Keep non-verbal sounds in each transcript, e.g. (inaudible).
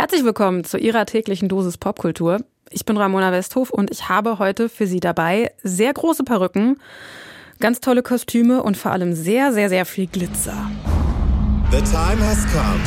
Herzlich willkommen zu Ihrer täglichen Dosis Popkultur. Ich bin Ramona Westhof und ich habe heute für Sie dabei sehr große Perücken, ganz tolle Kostüme und vor allem sehr, sehr, sehr viel Glitzer. The time has come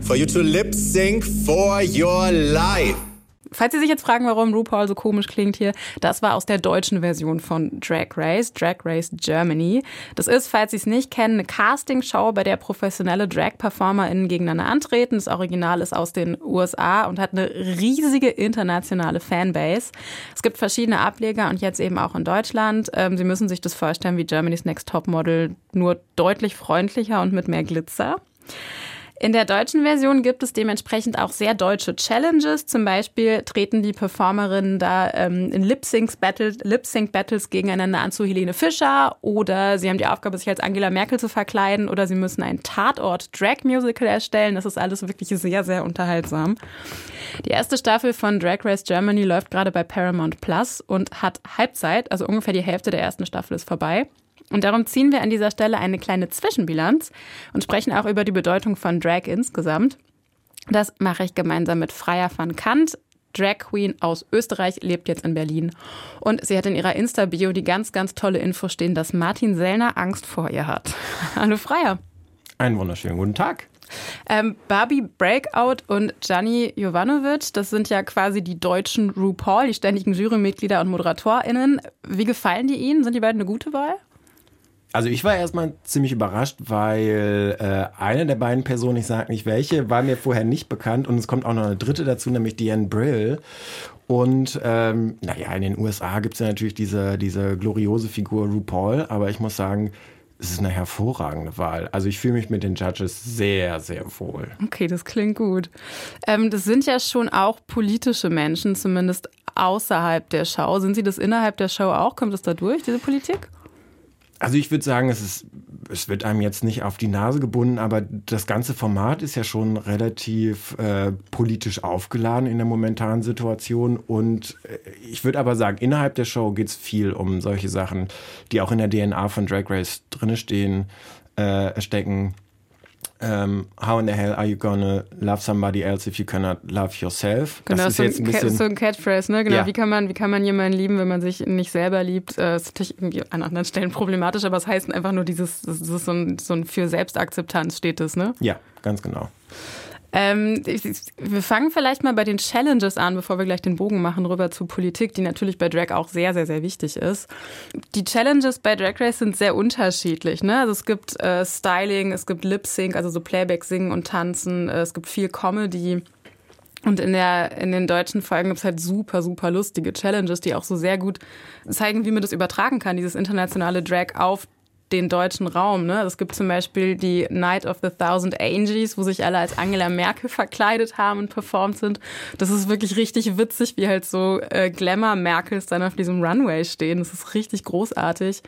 for you to lip sync for your life. Falls Sie sich jetzt fragen, warum RuPaul so komisch klingt hier, das war aus der deutschen Version von Drag Race, Drag Race Germany. Das ist, falls Sie es nicht kennen, eine Castingshow, bei der professionelle Drag-PerformerInnen gegeneinander antreten. Das Original ist aus den USA und hat eine riesige internationale Fanbase. Es gibt verschiedene Ableger und jetzt eben auch in Deutschland. Ähm, Sie müssen sich das vorstellen wie Germany's Next Top Model, nur deutlich freundlicher und mit mehr Glitzer. In der deutschen Version gibt es dementsprechend auch sehr deutsche Challenges. Zum Beispiel treten die Performerinnen da ähm, in Lip-Sync-Battles Lip gegeneinander an zu Helene Fischer oder sie haben die Aufgabe, sich als Angela Merkel zu verkleiden oder sie müssen ein Tatort-Drag-Musical erstellen. Das ist alles wirklich sehr, sehr unterhaltsam. Die erste Staffel von Drag Race Germany läuft gerade bei Paramount Plus und hat Halbzeit, also ungefähr die Hälfte der ersten Staffel ist vorbei. Und darum ziehen wir an dieser Stelle eine kleine Zwischenbilanz und sprechen auch über die Bedeutung von Drag insgesamt. Das mache ich gemeinsam mit Freya van Kant. Drag Queen aus Österreich lebt jetzt in Berlin. Und sie hat in ihrer Insta-Bio die ganz, ganz tolle Info stehen, dass Martin Sellner Angst vor ihr hat. (laughs) Hallo Freya. Einen wunderschönen guten Tag. Ähm, Barbie Breakout und Gianni Jovanovic, das sind ja quasi die deutschen RuPaul, die ständigen Jurymitglieder und ModeratorInnen. Wie gefallen die Ihnen? Sind die beiden eine gute Wahl? Also ich war erstmal ziemlich überrascht, weil äh, eine der beiden Personen, ich sage nicht welche, war mir vorher nicht bekannt und es kommt auch noch eine dritte dazu, nämlich Diane Brill. Und ähm, naja, in den USA gibt es ja natürlich diese, diese gloriose Figur RuPaul, aber ich muss sagen, es ist eine hervorragende Wahl. Also ich fühle mich mit den Judges sehr, sehr wohl. Okay, das klingt gut. Ähm, das sind ja schon auch politische Menschen, zumindest außerhalb der Show. Sind sie das innerhalb der Show auch? Kommt das da durch, diese Politik? Also ich würde sagen, es ist, es wird einem jetzt nicht auf die Nase gebunden, aber das ganze Format ist ja schon relativ äh, politisch aufgeladen in der momentanen Situation. Und äh, ich würde aber sagen, innerhalb der Show geht es viel um solche Sachen, die auch in der DNA von Drag Race drinne stehen, äh, stecken ähm, How in the hell are you gonna love somebody else if you cannot love yourself? Genau, das ist, jetzt ein, bisschen so ein Catchphrase, ne? Genau, ja. wie, kann man, wie kann man jemanden lieben, wenn man sich nicht selber liebt? Das äh, ist natürlich irgendwie an anderen Stellen problematisch, aber es heißt einfach nur dieses, das ist so ein, so ein für Selbstakzeptanz steht das, ne? Ja, ganz genau. Ähm, wir fangen vielleicht mal bei den Challenges an, bevor wir gleich den Bogen machen rüber zu Politik, die natürlich bei Drag auch sehr, sehr, sehr wichtig ist. Die Challenges bei Drag Race sind sehr unterschiedlich. Ne? Also es gibt äh, Styling, es gibt Lip Sync, also so Playback singen und tanzen, äh, es gibt viel Comedy. Und in, der, in den deutschen Folgen gibt es halt super, super lustige Challenges, die auch so sehr gut zeigen, wie man das übertragen kann, dieses internationale Drag auf den deutschen Raum. Ne? Es gibt zum Beispiel die Night of the Thousand Angels, wo sich alle als Angela Merkel verkleidet haben und performt sind. Das ist wirklich richtig witzig, wie halt so äh, Glamour-Merkels dann auf diesem Runway stehen. Das ist richtig großartig.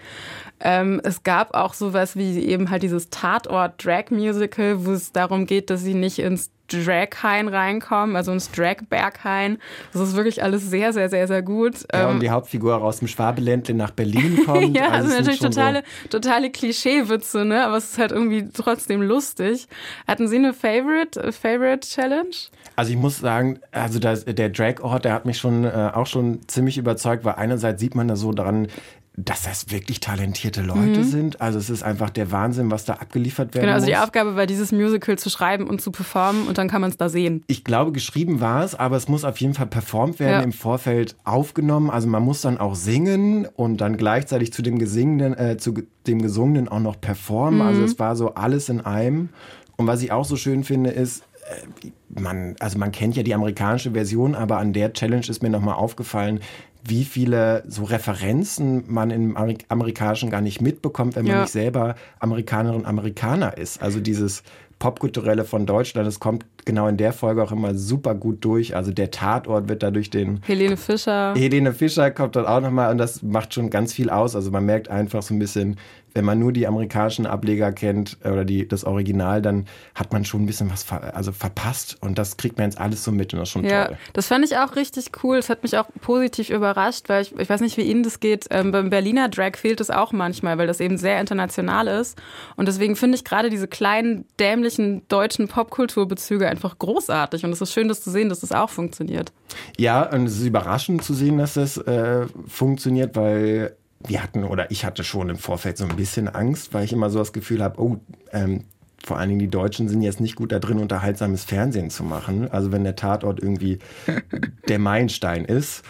Ähm, es gab auch sowas wie eben halt dieses Tatort-Drag-Musical, wo es darum geht, dass sie nicht ins Draghain reinkommen, also ins Dragberghain. Das ist wirklich alles sehr, sehr, sehr, sehr gut. Ja, und ähm, die Hauptfigur aus dem Schwabeländle nach Berlin (laughs) kommt. ja, also, natürlich totale, so totale Klischeewitze, ne? Aber es ist halt irgendwie trotzdem lustig. Hatten Sie eine Favorite, Favorite Challenge? Also ich muss sagen, also das, der Drag-Ort, der hat mich schon äh, auch schon ziemlich überzeugt, weil einerseits sieht man da so daran, dass das wirklich talentierte Leute mhm. sind. Also es ist einfach der Wahnsinn, was da abgeliefert werden Genau, also die Aufgabe war, dieses Musical zu schreiben und zu performen und dann kann man es da sehen. Ich glaube, geschrieben war es, aber es muss auf jeden Fall performt werden, ja. im Vorfeld aufgenommen. Also man muss dann auch singen und dann gleichzeitig zu dem Gesingenden, äh, zu dem Gesungenen auch noch performen. Also mhm. Also es war so alles in einem. Und was ich auch so schön finde, ist, äh, man, also man kennt ja die amerikanische Version, aber an der Challenge ist mir nochmal aufgefallen, wie viele so Referenzen man im Amerikanischen gar nicht mitbekommt, wenn man ja. nicht selber Amerikanerin und Amerikaner ist. Also dieses Popkulturelle von Deutschland. Es kommt genau in der Folge auch immer super gut durch. Also der Tatort wird dadurch den... Helene Fischer. Helene Fischer kommt dort auch nochmal und das macht schon ganz viel aus. Also man merkt einfach so ein bisschen, wenn man nur die amerikanischen Ableger kennt äh, oder die, das Original, dann hat man schon ein bisschen was ver also verpasst und das kriegt man jetzt alles so mit und das ist schon ja, toll. Das fand ich auch richtig cool. Es hat mich auch positiv überrascht, weil ich, ich weiß nicht, wie Ihnen das geht. Ähm, beim Berliner Drag fehlt es auch manchmal, weil das eben sehr international ist. Und deswegen finde ich gerade diese kleinen, dämlichen deutschen Popkulturbezüge einfach großartig. Und es ist schön, das zu sehen, dass das auch funktioniert. Ja, und es ist überraschend zu sehen, dass das äh, funktioniert, weil wir hatten oder ich hatte schon im Vorfeld so ein bisschen Angst, weil ich immer so das Gefühl habe, oh, ähm, vor allen Dingen die Deutschen sind jetzt nicht gut da drin, unterhaltsames Fernsehen zu machen. Also wenn der Tatort irgendwie (laughs) der Meilenstein ist,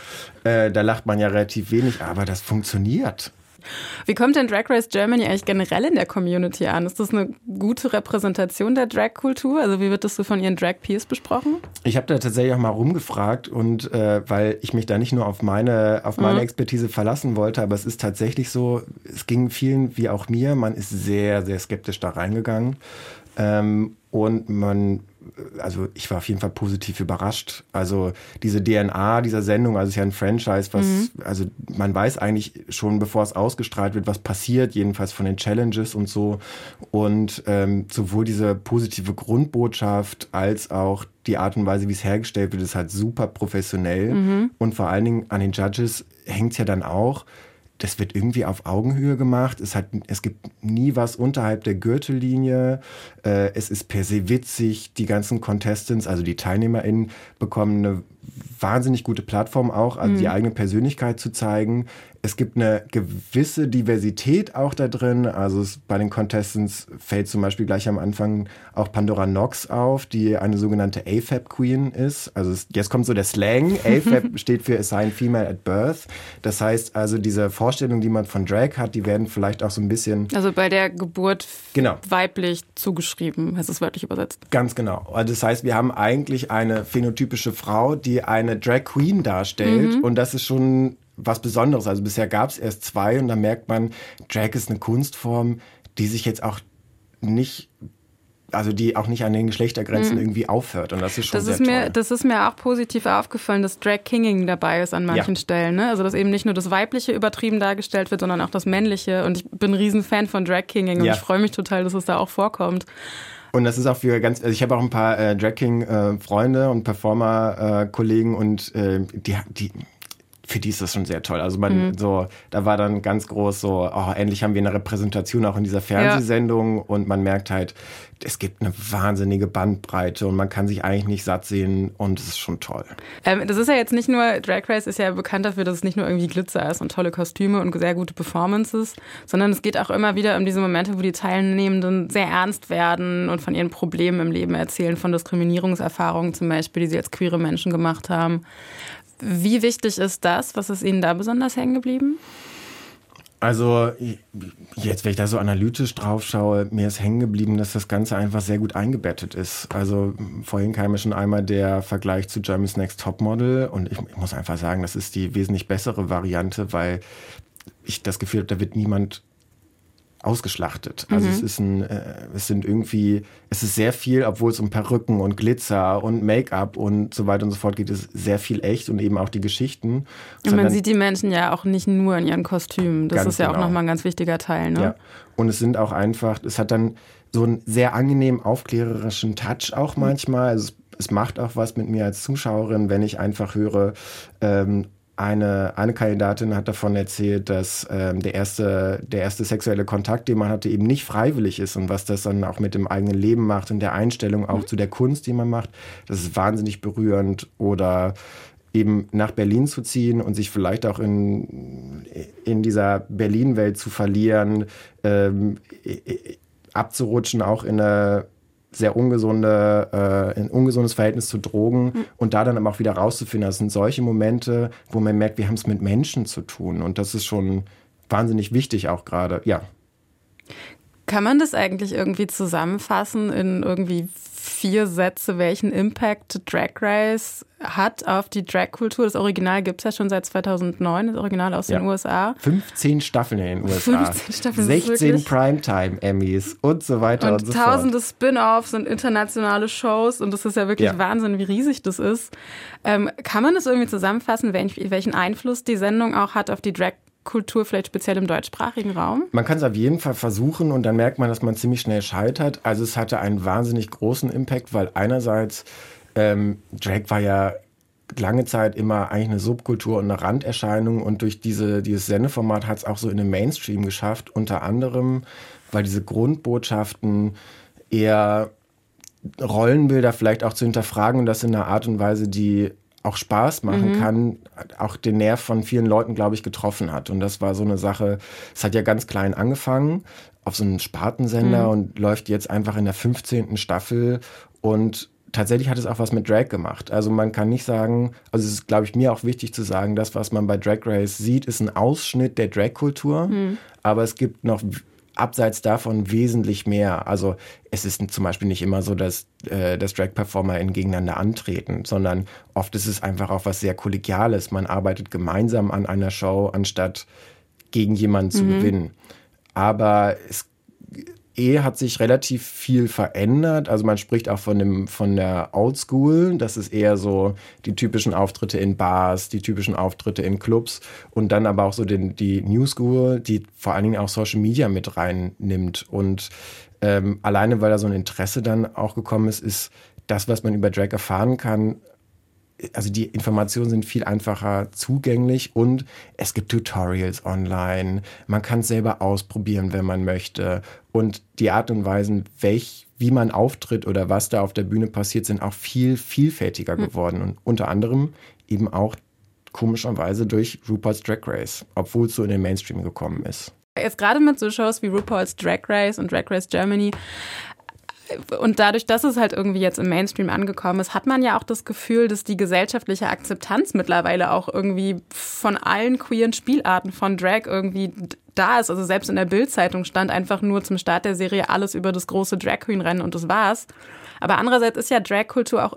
äh, da lacht man ja relativ wenig, aber das funktioniert. Wie kommt denn Drag Race Germany eigentlich generell in der Community an? Ist das eine gute Repräsentation der Drag-Kultur? Also wie wird das so von Ihren Drag-Peers besprochen? Ich habe da tatsächlich auch mal rumgefragt und äh, weil ich mich da nicht nur auf meine, auf meine mhm. Expertise verlassen wollte, aber es ist tatsächlich so, es ging vielen wie auch mir, man ist sehr, sehr skeptisch da reingegangen. Ähm, und man also ich war auf jeden Fall positiv überrascht. Also diese DNA dieser Sendung, also es ist ja ein Franchise, was, mhm. also man weiß eigentlich schon, bevor es ausgestrahlt wird, was passiert, jedenfalls von den Challenges und so. Und ähm, sowohl diese positive Grundbotschaft als auch die Art und Weise, wie es hergestellt wird, ist halt super professionell. Mhm. Und vor allen Dingen an den Judges hängt es ja dann auch, das wird irgendwie auf Augenhöhe gemacht. Es, hat, es gibt nie was unterhalb der Gürtellinie. Äh, es ist per se witzig. Die ganzen Contestants, also die TeilnehmerInnen, bekommen eine wahnsinnig gute Plattform auch, also mhm. die eigene Persönlichkeit zu zeigen. Es gibt eine gewisse Diversität auch da drin. Also es, bei den Contestants fällt zum Beispiel gleich am Anfang auch Pandora Knox auf, die eine sogenannte AFAB Queen ist. Also es, jetzt kommt so der Slang. (laughs) AFAB steht für Assigned Female at Birth. Das heißt also diese Vorstellung, die man von Drag hat, die werden vielleicht auch so ein bisschen... Also bei der Geburt genau. weiblich zugeschrieben, heißt es wörtlich übersetzt. Ganz genau. Also das heißt, wir haben eigentlich eine phänotypische Frau, die eine Drag Queen darstellt. Mhm. Und das ist schon was Besonderes. Also bisher gab es erst zwei und da merkt man, Drag ist eine Kunstform, die sich jetzt auch nicht also die auch nicht an den Geschlechtergrenzen mhm. irgendwie aufhört. Und das ist schon das sehr ist mir, toll. Das ist mir auch positiv aufgefallen, dass Drag Kinging dabei ist an manchen ja. Stellen. Ne? Also dass eben nicht nur das Weibliche übertrieben dargestellt wird, sondern auch das Männliche. Und ich bin ein Riesenfan von Drag Kinging und ja. ich freue mich total, dass es da auch vorkommt. Und das ist auch für ganz, also ich habe auch ein paar äh, Drag King äh, Freunde und Performer äh, Kollegen und äh, die, die für die ist das schon sehr toll. Also man mhm. so, da war dann ganz groß so, oh, endlich haben wir eine Repräsentation auch in dieser Fernsehsendung ja. und man merkt halt, es gibt eine wahnsinnige Bandbreite und man kann sich eigentlich nicht satt sehen und es ist schon toll. Ähm, das ist ja jetzt nicht nur, Drag Race ist ja bekannt dafür, dass es nicht nur irgendwie Glitzer ist und tolle Kostüme und sehr gute Performances, sondern es geht auch immer wieder um diese Momente, wo die Teilnehmenden sehr ernst werden und von ihren Problemen im Leben erzählen, von Diskriminierungserfahrungen zum Beispiel, die sie als queere Menschen gemacht haben. Wie wichtig ist das? Was ist Ihnen da besonders hängen geblieben? Also jetzt, wenn ich da so analytisch drauf schaue, mir ist hängen geblieben, dass das Ganze einfach sehr gut eingebettet ist. Also vorhin kam ja schon einmal der Vergleich zu Germany's Next Topmodel und ich, ich muss einfach sagen, das ist die wesentlich bessere Variante, weil ich das Gefühl habe, da wird niemand ausgeschlachtet. Also mhm. es ist ein, äh, es sind irgendwie, es ist sehr viel, obwohl es um Perücken und Glitzer und Make-up und so weiter und so fort geht, ist sehr viel echt und eben auch die Geschichten. Und man sieht die Menschen ja auch nicht nur in ihren Kostümen. Das ist ja genau. auch nochmal ein ganz wichtiger Teil. Ne? Ja. Und es sind auch einfach, es hat dann so einen sehr angenehm aufklärerischen Touch auch mhm. manchmal. Also es, es macht auch was mit mir als Zuschauerin, wenn ich einfach höre, ähm, eine, eine Kandidatin hat davon erzählt, dass ähm, der, erste, der erste sexuelle Kontakt, den man hatte, eben nicht freiwillig ist und was das dann auch mit dem eigenen Leben macht und der Einstellung auch mhm. zu der Kunst, die man macht. Das ist wahnsinnig berührend. Oder eben nach Berlin zu ziehen und sich vielleicht auch in, in dieser Berlin-Welt zu verlieren, ähm, abzurutschen, auch in eine sehr ungesunde, äh, ein ungesundes Verhältnis zu Drogen mhm. und da dann aber auch wieder rauszufinden. Das sind solche Momente, wo man merkt, wir haben es mit Menschen zu tun und das ist schon wahnsinnig wichtig auch gerade, ja. Kann man das eigentlich irgendwie zusammenfassen in irgendwie vier Sätze, welchen Impact Drag Race hat auf die Drag-Kultur. Das Original gibt es ja schon seit 2009, das Original aus ja. den USA. 15 Staffeln in den USA. 15 Staffeln 16 Primetime-Emmys und so weiter und, und so fort. Tausende Spin-offs und internationale Shows und das ist ja wirklich ja. Wahnsinn, wie riesig das ist. Ähm, kann man das irgendwie zusammenfassen, welchen Einfluss die Sendung auch hat auf die Drag Kultur, vielleicht speziell im deutschsprachigen Raum? Man kann es auf jeden Fall versuchen und dann merkt man, dass man ziemlich schnell scheitert. Also es hatte einen wahnsinnig großen Impact, weil einerseits ähm, Drag war ja lange Zeit immer eigentlich eine Subkultur und eine Randerscheinung und durch diese, dieses Sendeformat hat es auch so in den Mainstream geschafft, unter anderem, weil diese Grundbotschaften eher Rollenbilder vielleicht auch zu hinterfragen und das in einer Art und Weise, die auch Spaß machen mhm. kann, auch den Nerv von vielen Leuten, glaube ich, getroffen hat. Und das war so eine Sache, es hat ja ganz klein angefangen auf so einem Spartensender mhm. und läuft jetzt einfach in der 15. Staffel und tatsächlich hat es auch was mit Drag gemacht. Also man kann nicht sagen, also es ist, glaube ich, mir auch wichtig zu sagen, das, was man bei Drag Race sieht, ist ein Ausschnitt der Drag-Kultur, mhm. aber es gibt noch abseits davon wesentlich mehr. Also es ist zum Beispiel nicht immer so, dass, äh, dass Drag-Performer gegeneinander antreten, sondern oft ist es einfach auch was sehr Kollegiales. Man arbeitet gemeinsam an einer Show, anstatt gegen jemanden zu mhm. gewinnen. Aber es eh hat sich relativ viel verändert. Also man spricht auch von, dem, von der Old School. Das ist eher so die typischen Auftritte in Bars, die typischen Auftritte in Clubs und dann aber auch so den, die New School, die vor allen Dingen auch Social Media mit reinnimmt. Und ähm, alleine, weil da so ein Interesse dann auch gekommen ist, ist das, was man über Drag erfahren kann, also die Informationen sind viel einfacher zugänglich und es gibt Tutorials online. Man kann es selber ausprobieren, wenn man möchte. Und die Art und Weise, welch, wie man auftritt oder was da auf der Bühne passiert, sind auch viel vielfältiger hm. geworden. Und unter anderem eben auch komischerweise durch Rupert's Drag Race, obwohl es so in den Mainstream gekommen ist. Jetzt gerade mit so Shows wie RuPaul's Drag Race und Drag Race Germany und dadurch, dass es halt irgendwie jetzt im Mainstream angekommen ist, hat man ja auch das Gefühl, dass die gesellschaftliche Akzeptanz mittlerweile auch irgendwie von allen queeren Spielarten von Drag irgendwie da ist. Also selbst in der Bildzeitung stand einfach nur zum Start der Serie alles über das große Drag Queen Rennen und das war's. Aber andererseits ist ja Drag-Kultur auch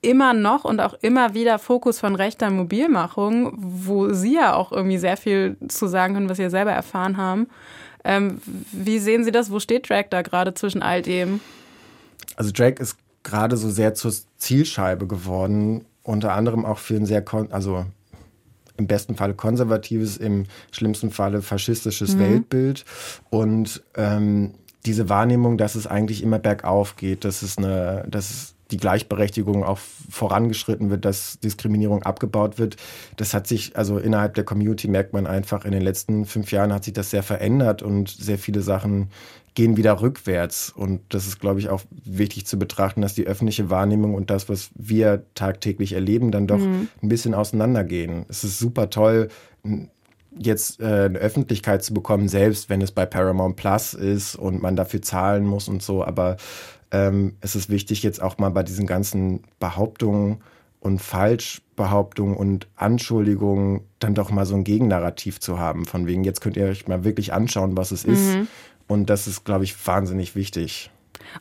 immer noch und auch immer wieder Fokus von rechter Mobilmachung, wo Sie ja auch irgendwie sehr viel zu sagen können, was Sie selber erfahren haben. Ähm, wie sehen Sie das? Wo steht Drag da gerade zwischen all dem? Also Drag ist gerade so sehr zur Zielscheibe geworden, unter anderem auch für ein sehr, also im besten Falle konservatives, im schlimmsten Falle faschistisches mhm. Weltbild. Und ähm, diese Wahrnehmung, dass es eigentlich immer bergauf geht, dass es eine, dass es die Gleichberechtigung auch vorangeschritten wird, dass Diskriminierung abgebaut wird. Das hat sich, also innerhalb der Community merkt man einfach, in den letzten fünf Jahren hat sich das sehr verändert und sehr viele Sachen gehen wieder rückwärts. Und das ist, glaube ich, auch wichtig zu betrachten, dass die öffentliche Wahrnehmung und das, was wir tagtäglich erleben, dann doch mhm. ein bisschen auseinandergehen. Es ist super toll, jetzt äh, eine Öffentlichkeit zu bekommen, selbst wenn es bei Paramount Plus ist und man dafür zahlen muss und so. Aber ähm, es ist wichtig, jetzt auch mal bei diesen ganzen Behauptungen und Falschbehauptungen und Anschuldigungen dann doch mal so ein Gegennarrativ zu haben. Von wegen, jetzt könnt ihr euch mal wirklich anschauen, was es mhm. ist. Und das ist, glaube ich, wahnsinnig wichtig.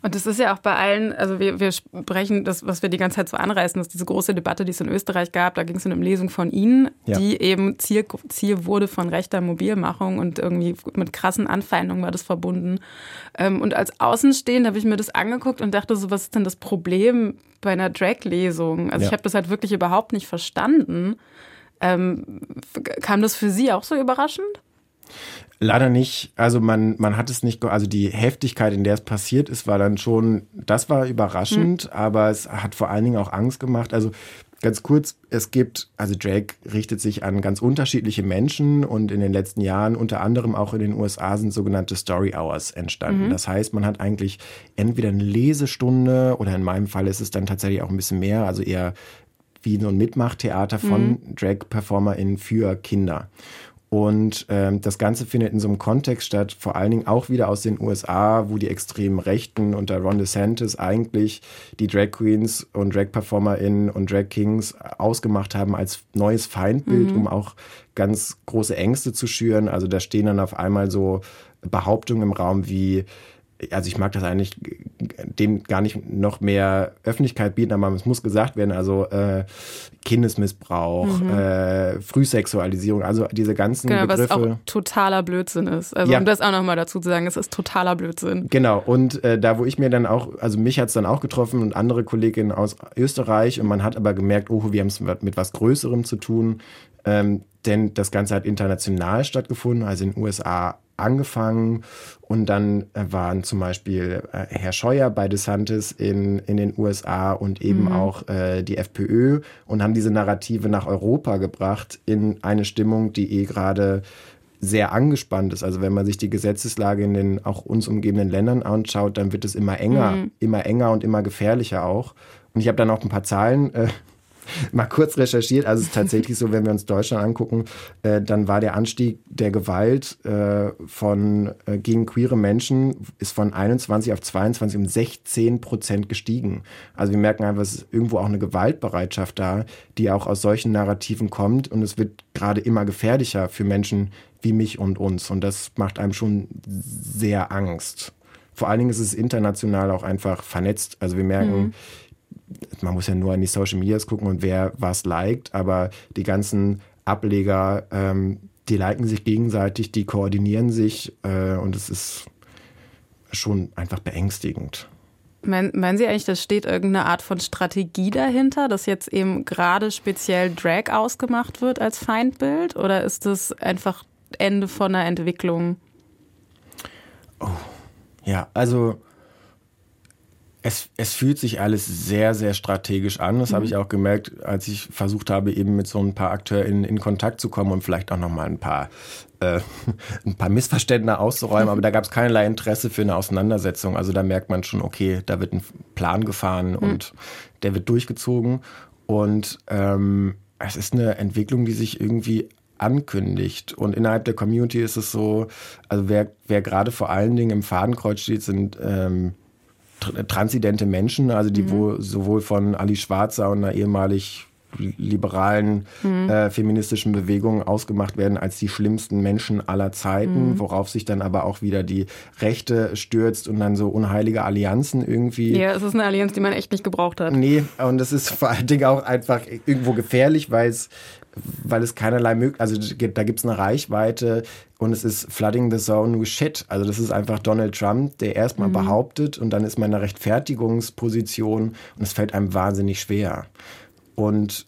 Und das ist ja auch bei allen, also wir, wir sprechen das, was wir die ganze Zeit so anreißen, dass diese große Debatte, die es in Österreich gab, da ging es um eine Lesung von Ihnen, ja. die eben Ziel, Ziel wurde von rechter Mobilmachung und irgendwie mit krassen Anfeindungen war das verbunden. Ähm, und als Außenstehend habe ich mir das angeguckt und dachte so, was ist denn das Problem bei einer Drag-Lesung? Also ja. ich habe das halt wirklich überhaupt nicht verstanden. Ähm, kam das für Sie auch so überraschend? Leider nicht. Also man, man hat es nicht, also die Heftigkeit, in der es passiert ist, war dann schon, das war überraschend, mhm. aber es hat vor allen Dingen auch Angst gemacht. Also ganz kurz, es gibt, also Drake richtet sich an ganz unterschiedliche Menschen und in den letzten Jahren, unter anderem auch in den USA, sind sogenannte Story Hours entstanden. Mhm. Das heißt, man hat eigentlich entweder eine Lesestunde oder in meinem Fall ist es dann tatsächlich auch ein bisschen mehr, also eher wie so ein Mitmachtheater von mhm. Drag-PerformerInnen für Kinder. Und ähm, das Ganze findet in so einem Kontext statt, vor allen Dingen auch wieder aus den USA, wo die extremen Rechten unter Ron DeSantis eigentlich die Drag Queens und Drag PerformerInnen und Drag Kings ausgemacht haben als neues Feindbild, mhm. um auch ganz große Ängste zu schüren. Also da stehen dann auf einmal so Behauptungen im Raum wie, also ich mag das eigentlich dem gar nicht noch mehr Öffentlichkeit bieten, aber es muss gesagt werden, also äh, Kindesmissbrauch, mhm. äh, Frühsexualisierung, also diese ganzen genau, Begriffe. Was auch totaler Blödsinn ist. Also ja. um das auch nochmal dazu zu sagen, es ist totaler Blödsinn. Genau, und äh, da wo ich mir dann auch, also mich hat es dann auch getroffen und andere Kolleginnen aus Österreich und man hat aber gemerkt, oh, wir haben es mit was Größerem zu tun. Ähm, denn das Ganze hat international stattgefunden, also in den USA angefangen und dann äh, waren zum Beispiel äh, Herr Scheuer bei DeSantis in, in den USA und eben mhm. auch äh, die FPÖ und haben diese Narrative nach Europa gebracht in eine Stimmung, die eh gerade sehr angespannt ist. Also wenn man sich die Gesetzeslage in den auch uns umgebenden Ländern anschaut, dann wird es immer enger, mhm. immer enger und immer gefährlicher auch. Und ich habe dann auch ein paar Zahlen äh, (laughs) mal kurz recherchiert. Also es ist tatsächlich so, wenn wir uns Deutschland angucken, äh, dann war der Anstieg der Gewalt äh, von äh, gegen queere Menschen ist von 21 auf 22 um 16 Prozent gestiegen. Also wir merken einfach, es ist irgendwo auch eine Gewaltbereitschaft da, die auch aus solchen Narrativen kommt und es wird gerade immer gefährlicher für Menschen wie mich und uns und das macht einem schon sehr Angst. Vor allen Dingen ist es international auch einfach vernetzt. Also wir merken, mhm man muss ja nur an die Social Medias gucken und wer was liked, aber die ganzen Ableger, ähm, die liken sich gegenseitig, die koordinieren sich äh, und es ist schon einfach beängstigend. Meinen Sie eigentlich, da steht irgendeine Art von Strategie dahinter, dass jetzt eben gerade speziell Drag ausgemacht wird als Feindbild? Oder ist das einfach Ende von einer Entwicklung? Oh, ja, also es, es fühlt sich alles sehr, sehr strategisch an. Das mhm. habe ich auch gemerkt, als ich versucht habe, eben mit so ein paar Akteuren in, in Kontakt zu kommen und vielleicht auch nochmal ein paar, äh, (laughs) ein paar Missverständnisse auszuräumen. Aber da gab es keinerlei Interesse für eine Auseinandersetzung. Also da merkt man schon, okay, da wird ein Plan gefahren mhm. und der wird durchgezogen. Und ähm, es ist eine Entwicklung, die sich irgendwie ankündigt. Und innerhalb der Community ist es so, also wer, wer gerade vor allen Dingen im Fadenkreuz steht, sind ähm, transidente Menschen, also die mhm. wo, sowohl von Ali Schwarzer und einer ehemalig liberalen mhm. äh, feministischen Bewegung ausgemacht werden als die schlimmsten Menschen aller Zeiten, mhm. worauf sich dann aber auch wieder die Rechte stürzt und dann so unheilige Allianzen irgendwie. Ja, es ist eine Allianz, die man echt nicht gebraucht hat. Nee, und es ist vor allen Dingen auch einfach irgendwo gefährlich, weil es weil es keinerlei möglich, also da gibt es eine Reichweite und es ist flooding the zone with shit. Also das ist einfach Donald Trump, der erstmal mhm. behauptet und dann ist man in einer Rechtfertigungsposition und es fällt einem wahnsinnig schwer. Und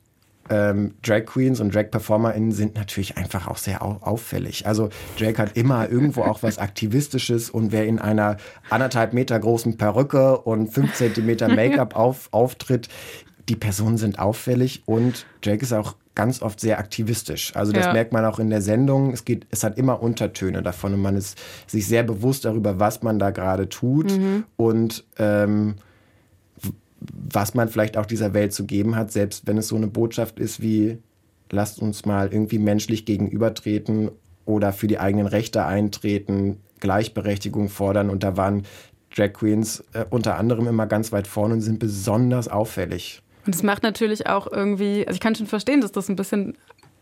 ähm, Drag Queens und Drag PerformerInnen sind natürlich einfach auch sehr au auffällig. Also Drag hat immer irgendwo auch was Aktivistisches und wer in einer anderthalb Meter großen Perücke und fünf Zentimeter Make-up (laughs) auf, auftritt, die Personen sind auffällig und Drag ist auch ganz oft sehr aktivistisch. Also das ja. merkt man auch in der Sendung. Es geht, es hat immer Untertöne davon und man ist sich sehr bewusst darüber, was man da gerade tut mhm. und ähm, was man vielleicht auch dieser Welt zu geben hat, selbst wenn es so eine Botschaft ist wie lasst uns mal irgendwie menschlich gegenübertreten oder für die eigenen Rechte eintreten, Gleichberechtigung fordern und da waren Drag Queens äh, unter anderem immer ganz weit vorne und sind besonders auffällig. Und es macht natürlich auch irgendwie, also ich kann schon verstehen, dass das ein bisschen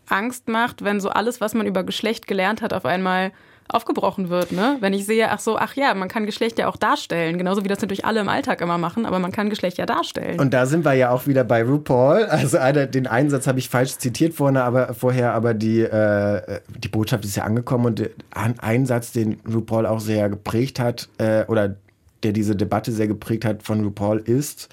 Angst macht, wenn so alles, was man über Geschlecht gelernt hat, auf einmal aufgebrochen wird, ne? Wenn ich sehe, ach so, ach ja, man kann Geschlecht ja auch darstellen, genauso wie das natürlich alle im Alltag immer machen, aber man kann Geschlecht ja darstellen. Und da sind wir ja auch wieder bei RuPaul. Also einer, den Einsatz habe ich falsch zitiert vorne, aber vorher, aber die, äh, die Botschaft ist ja angekommen und ein Einsatz, den RuPaul auch sehr geprägt hat, äh, oder der diese Debatte sehr geprägt hat von RuPaul, ist,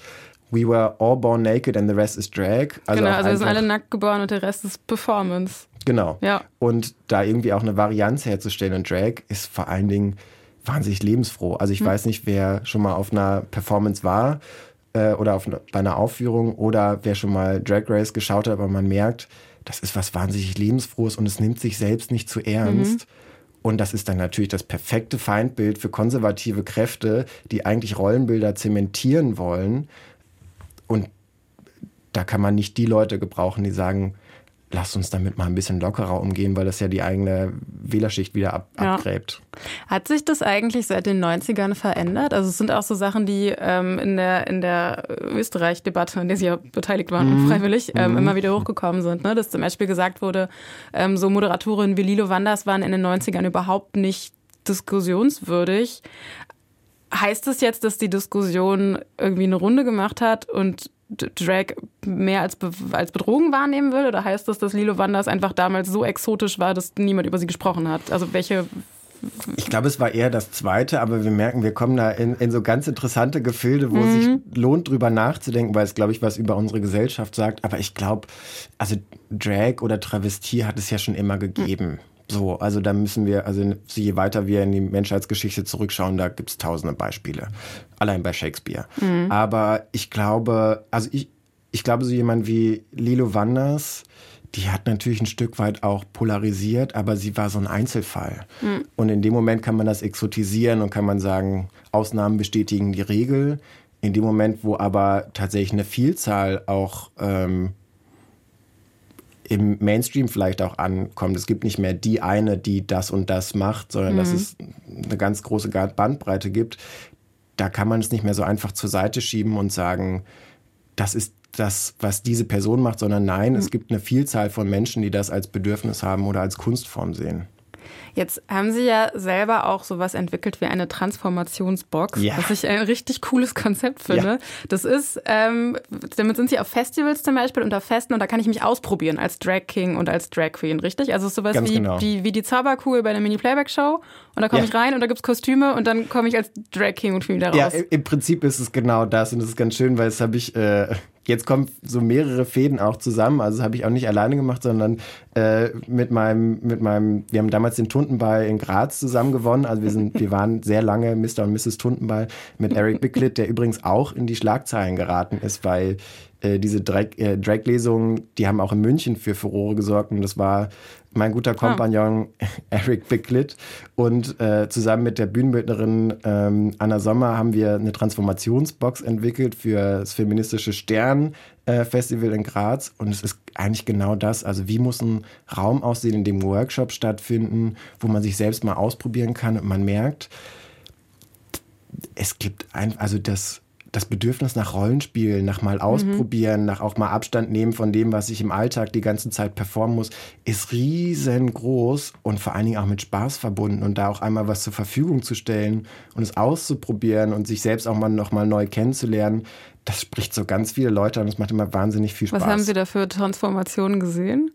We were all born naked and the rest is drag. Also genau, also wir sind alle nackt geboren und der Rest ist Performance. Genau. Ja. Und da irgendwie auch eine Varianz herzustellen und Drag ist vor allen Dingen wahnsinnig lebensfroh. Also ich hm. weiß nicht, wer schon mal auf einer Performance war äh, oder auf, bei einer Aufführung oder wer schon mal Drag Race geschaut hat, aber man merkt, das ist was wahnsinnig lebensfrohes und es nimmt sich selbst nicht zu ernst. Mhm. Und das ist dann natürlich das perfekte Feindbild für konservative Kräfte, die eigentlich Rollenbilder zementieren wollen und da kann man nicht die Leute gebrauchen, die sagen, lasst uns damit mal ein bisschen lockerer umgehen, weil das ja die eigene Wählerschicht wieder ab ja. abgräbt. Hat sich das eigentlich seit den 90ern verändert? Also es sind auch so Sachen, die ähm, in der, in der Österreich-Debatte, in der Sie ja beteiligt waren, mhm. freiwillig, ähm, mhm. immer wieder hochgekommen sind. Ne? Dass zum Beispiel gesagt wurde, ähm, so Moderatorinnen wie Lilo Wanders waren in den 90ern überhaupt nicht diskussionswürdig. heißt es jetzt, dass die Diskussion irgendwie eine Runde gemacht hat und Drag mehr als, Be als Bedrohung wahrnehmen will? Oder heißt das, dass Lilo Wanders einfach damals so exotisch war, dass niemand über sie gesprochen hat? Also welche ich glaube, es war eher das Zweite, aber wir merken, wir kommen da in, in so ganz interessante Gefilde, wo mhm. es sich lohnt, drüber nachzudenken, weil es, glaube ich, was über unsere Gesellschaft sagt. Aber ich glaube, also Drag oder Travestie hat es ja schon immer gegeben. Mhm. So, also da müssen wir, also je weiter wir in die Menschheitsgeschichte zurückschauen, da gibt es tausende Beispiele. Allein bei Shakespeare. Mhm. Aber ich glaube, also ich, ich glaube, so jemand wie Lilo Wanders, die hat natürlich ein Stück weit auch polarisiert, aber sie war so ein Einzelfall. Mhm. Und in dem Moment kann man das exotisieren und kann man sagen, Ausnahmen bestätigen die Regel. In dem Moment, wo aber tatsächlich eine Vielzahl auch ähm, im Mainstream vielleicht auch ankommt. Es gibt nicht mehr die eine, die das und das macht, sondern mhm. dass es eine ganz große Bandbreite gibt. Da kann man es nicht mehr so einfach zur Seite schieben und sagen, das ist das, was diese Person macht, sondern nein, mhm. es gibt eine Vielzahl von Menschen, die das als Bedürfnis haben oder als Kunstform sehen. Jetzt haben Sie ja selber auch sowas entwickelt wie eine Transformationsbox, ja. was ich ein richtig cooles Konzept finde. Ja. Das ist, ähm, damit sind Sie auf Festivals zum Beispiel unter Festen und da kann ich mich ausprobieren als Drag King und als Drag Queen, richtig? Also sowas wie, genau. die, wie die Zauberkugel bei der Mini-Playback-Show und da komme ja. ich rein und da gibt es Kostüme und dann komme ich als Drag King und Queen da raus. Ja, im Prinzip ist es genau das und das ist ganz schön, weil das habe ich äh, Jetzt kommen so mehrere Fäden auch zusammen. Also habe ich auch nicht alleine gemacht, sondern äh, mit meinem, mit meinem, wir haben damals den Tuntenball in Graz zusammen gewonnen. Also wir sind, wir waren sehr lange Mr. und Mrs. Tuntenball mit Eric Bicklitt, der übrigens auch in die Schlagzeilen geraten ist, weil äh, diese äh, Drag-Lesungen, die haben auch in München für Furore gesorgt und das war mein guter ah. Kompagnon ah. (laughs) Eric Bicklitt und äh, zusammen mit der Bühnenbildnerin ähm, Anna Sommer haben wir eine Transformationsbox entwickelt für das feministische Stern äh, Festival in Graz und es ist eigentlich genau das. Also wie muss ein Raum aussehen, in dem Workshop stattfinden, wo man sich selbst mal ausprobieren kann und man merkt, es gibt ein, also das das Bedürfnis nach Rollenspielen, nach mal ausprobieren, mhm. nach auch mal Abstand nehmen von dem, was ich im Alltag die ganze Zeit performen muss, ist riesengroß und vor allen Dingen auch mit Spaß verbunden und da auch einmal was zur Verfügung zu stellen und es auszuprobieren und sich selbst auch mal noch mal neu kennenzulernen, das spricht so ganz viele Leute an. Das macht immer wahnsinnig viel Spaß. Was haben Sie da für Transformationen gesehen?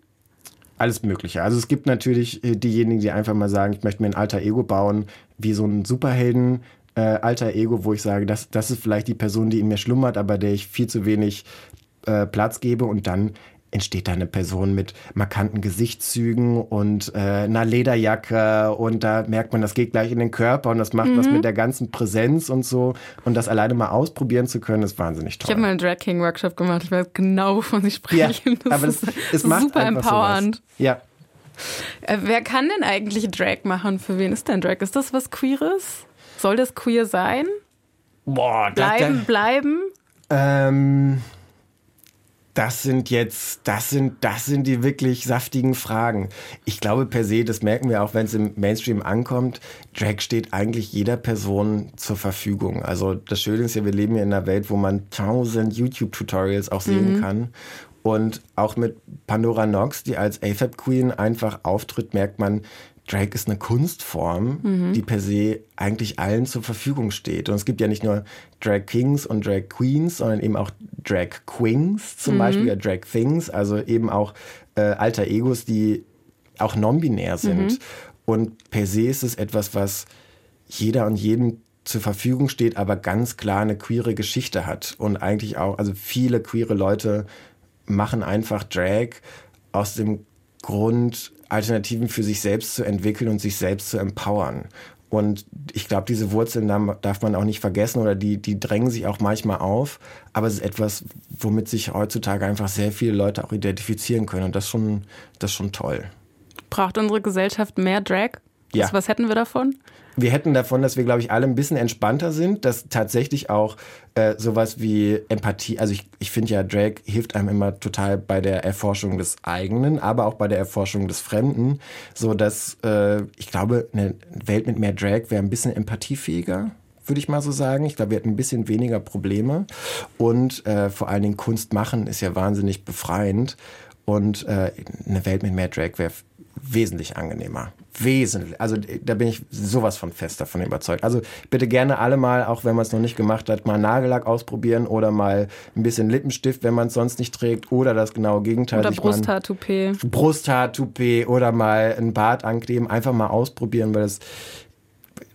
Alles Mögliche. Also es gibt natürlich äh, diejenigen, die einfach mal sagen, ich möchte mir ein alter Ego bauen, wie so ein Superhelden, äh, alter Ego, wo ich sage, das, das ist vielleicht die Person, die in mir schlummert, aber der ich viel zu wenig äh, Platz gebe und dann entsteht da eine Person mit markanten Gesichtszügen und äh, einer Lederjacke und da merkt man, das geht gleich in den Körper und das macht mhm. was mit der ganzen Präsenz und so und das alleine mal ausprobieren zu können, ist wahnsinnig toll. Ich habe mal einen Drag King Workshop gemacht, ich weiß genau, wovon Sie sprechen. Ja, (laughs) das aber das, ist, es macht super empowernd. Sowas. Ja. Äh, wer kann denn eigentlich Drag machen? Für wen ist denn Drag? Ist das was Queeres? Soll das queer sein? Boah, bleiben, das, bleiben. Ähm, das sind jetzt, das sind, das sind die wirklich saftigen Fragen. Ich glaube per se, das merken wir auch, wenn es im Mainstream ankommt, Drag steht eigentlich jeder Person zur Verfügung. Also das Schöne ist ja, wir leben ja in einer Welt, wo man tausend YouTube-Tutorials auch sehen mhm. kann. Und auch mit Pandora Nox, die als AFAB Queen einfach auftritt, merkt man, Drag ist eine Kunstform, mhm. die per se eigentlich allen zur Verfügung steht. Und es gibt ja nicht nur Drag Kings und Drag Queens, sondern eben auch Drag Queens zum mhm. Beispiel, ja Drag Things, also eben auch äh, alter Egos, die auch non-binär sind. Mhm. Und per se ist es etwas, was jeder und jedem zur Verfügung steht, aber ganz klar eine queere Geschichte hat. Und eigentlich auch, also viele queere Leute machen einfach Drag aus dem Grund, Alternativen für sich selbst zu entwickeln und sich selbst zu empowern. Und ich glaube, diese Wurzeln darf man auch nicht vergessen oder die, die drängen sich auch manchmal auf. Aber es ist etwas, womit sich heutzutage einfach sehr viele Leute auch identifizieren können. Und das ist schon, das schon toll. Braucht unsere Gesellschaft mehr Drag? Ja. Was, was hätten wir davon? Wir hätten davon, dass wir, glaube ich, alle ein bisschen entspannter sind, dass tatsächlich auch äh, sowas wie Empathie, also ich, ich finde ja, Drag hilft einem immer total bei der Erforschung des eigenen, aber auch bei der Erforschung des Fremden, so dass äh, ich glaube, eine Welt mit mehr Drag wäre ein bisschen empathiefähiger würde ich mal so sagen. Ich glaube, wir hätten ein bisschen weniger Probleme. Und äh, vor allen Dingen Kunst machen ist ja wahnsinnig befreiend. Und äh, eine Welt mit mehr Drag wäre wesentlich angenehmer. Wesentlich. Also da bin ich sowas von fest davon überzeugt. Also bitte gerne alle mal, auch wenn man es noch nicht gemacht hat, mal Nagellack ausprobieren oder mal ein bisschen Lippenstift, wenn man es sonst nicht trägt oder das genaue Gegenteil. Oder Brusthaar-Toupet. Brusthaar-Toupet oder mal ein Bart ankleben. Einfach mal ausprobieren, weil das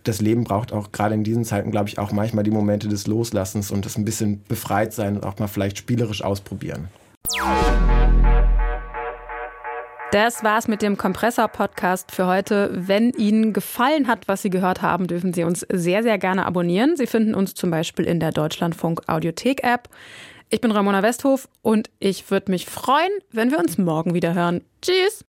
das Leben braucht auch gerade in diesen Zeiten, glaube ich, auch manchmal die Momente des Loslassens und das ein bisschen befreit sein und auch mal vielleicht spielerisch ausprobieren. Das war's mit dem Kompressor-Podcast für heute. Wenn Ihnen gefallen hat, was Sie gehört haben, dürfen Sie uns sehr, sehr gerne abonnieren. Sie finden uns zum Beispiel in der Deutschlandfunk Audiothek-App. Ich bin Ramona Westhof und ich würde mich freuen, wenn wir uns morgen wieder hören. Tschüss!